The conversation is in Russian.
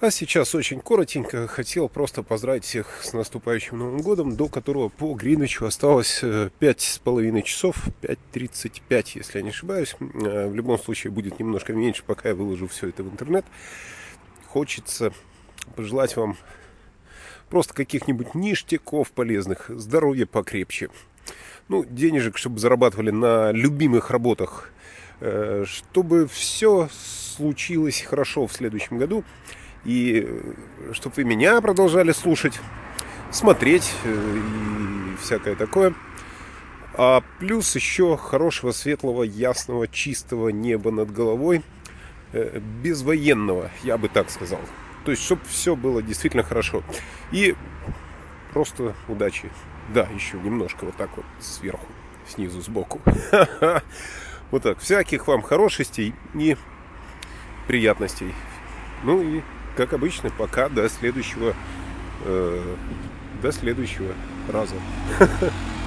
А сейчас очень коротенько хотел просто поздравить всех с наступающим Новым Годом, до которого по Гринвичу осталось э, пять с половиной часов, 5.35, если я не ошибаюсь. Э, в любом случае будет немножко меньше, пока я выложу все это в интернет. Хочется пожелать вам просто каких-нибудь ништяков полезных, здоровья покрепче. Ну, денежек, чтобы зарабатывали на любимых работах, э, чтобы все случилось хорошо в следующем году. И э, чтобы вы меня продолжали слушать, смотреть э, и всякое такое. А плюс еще хорошего, светлого, ясного, чистого неба над головой. Э, безвоенного, я бы так сказал. То есть, чтобы все было действительно хорошо. И просто удачи. Да, еще немножко вот так вот сверху, снизу, сбоку. Вот так. Всяких вам хорошестей и приятностей. Ну и как обычно, пока до следующего, э, до следующего раза.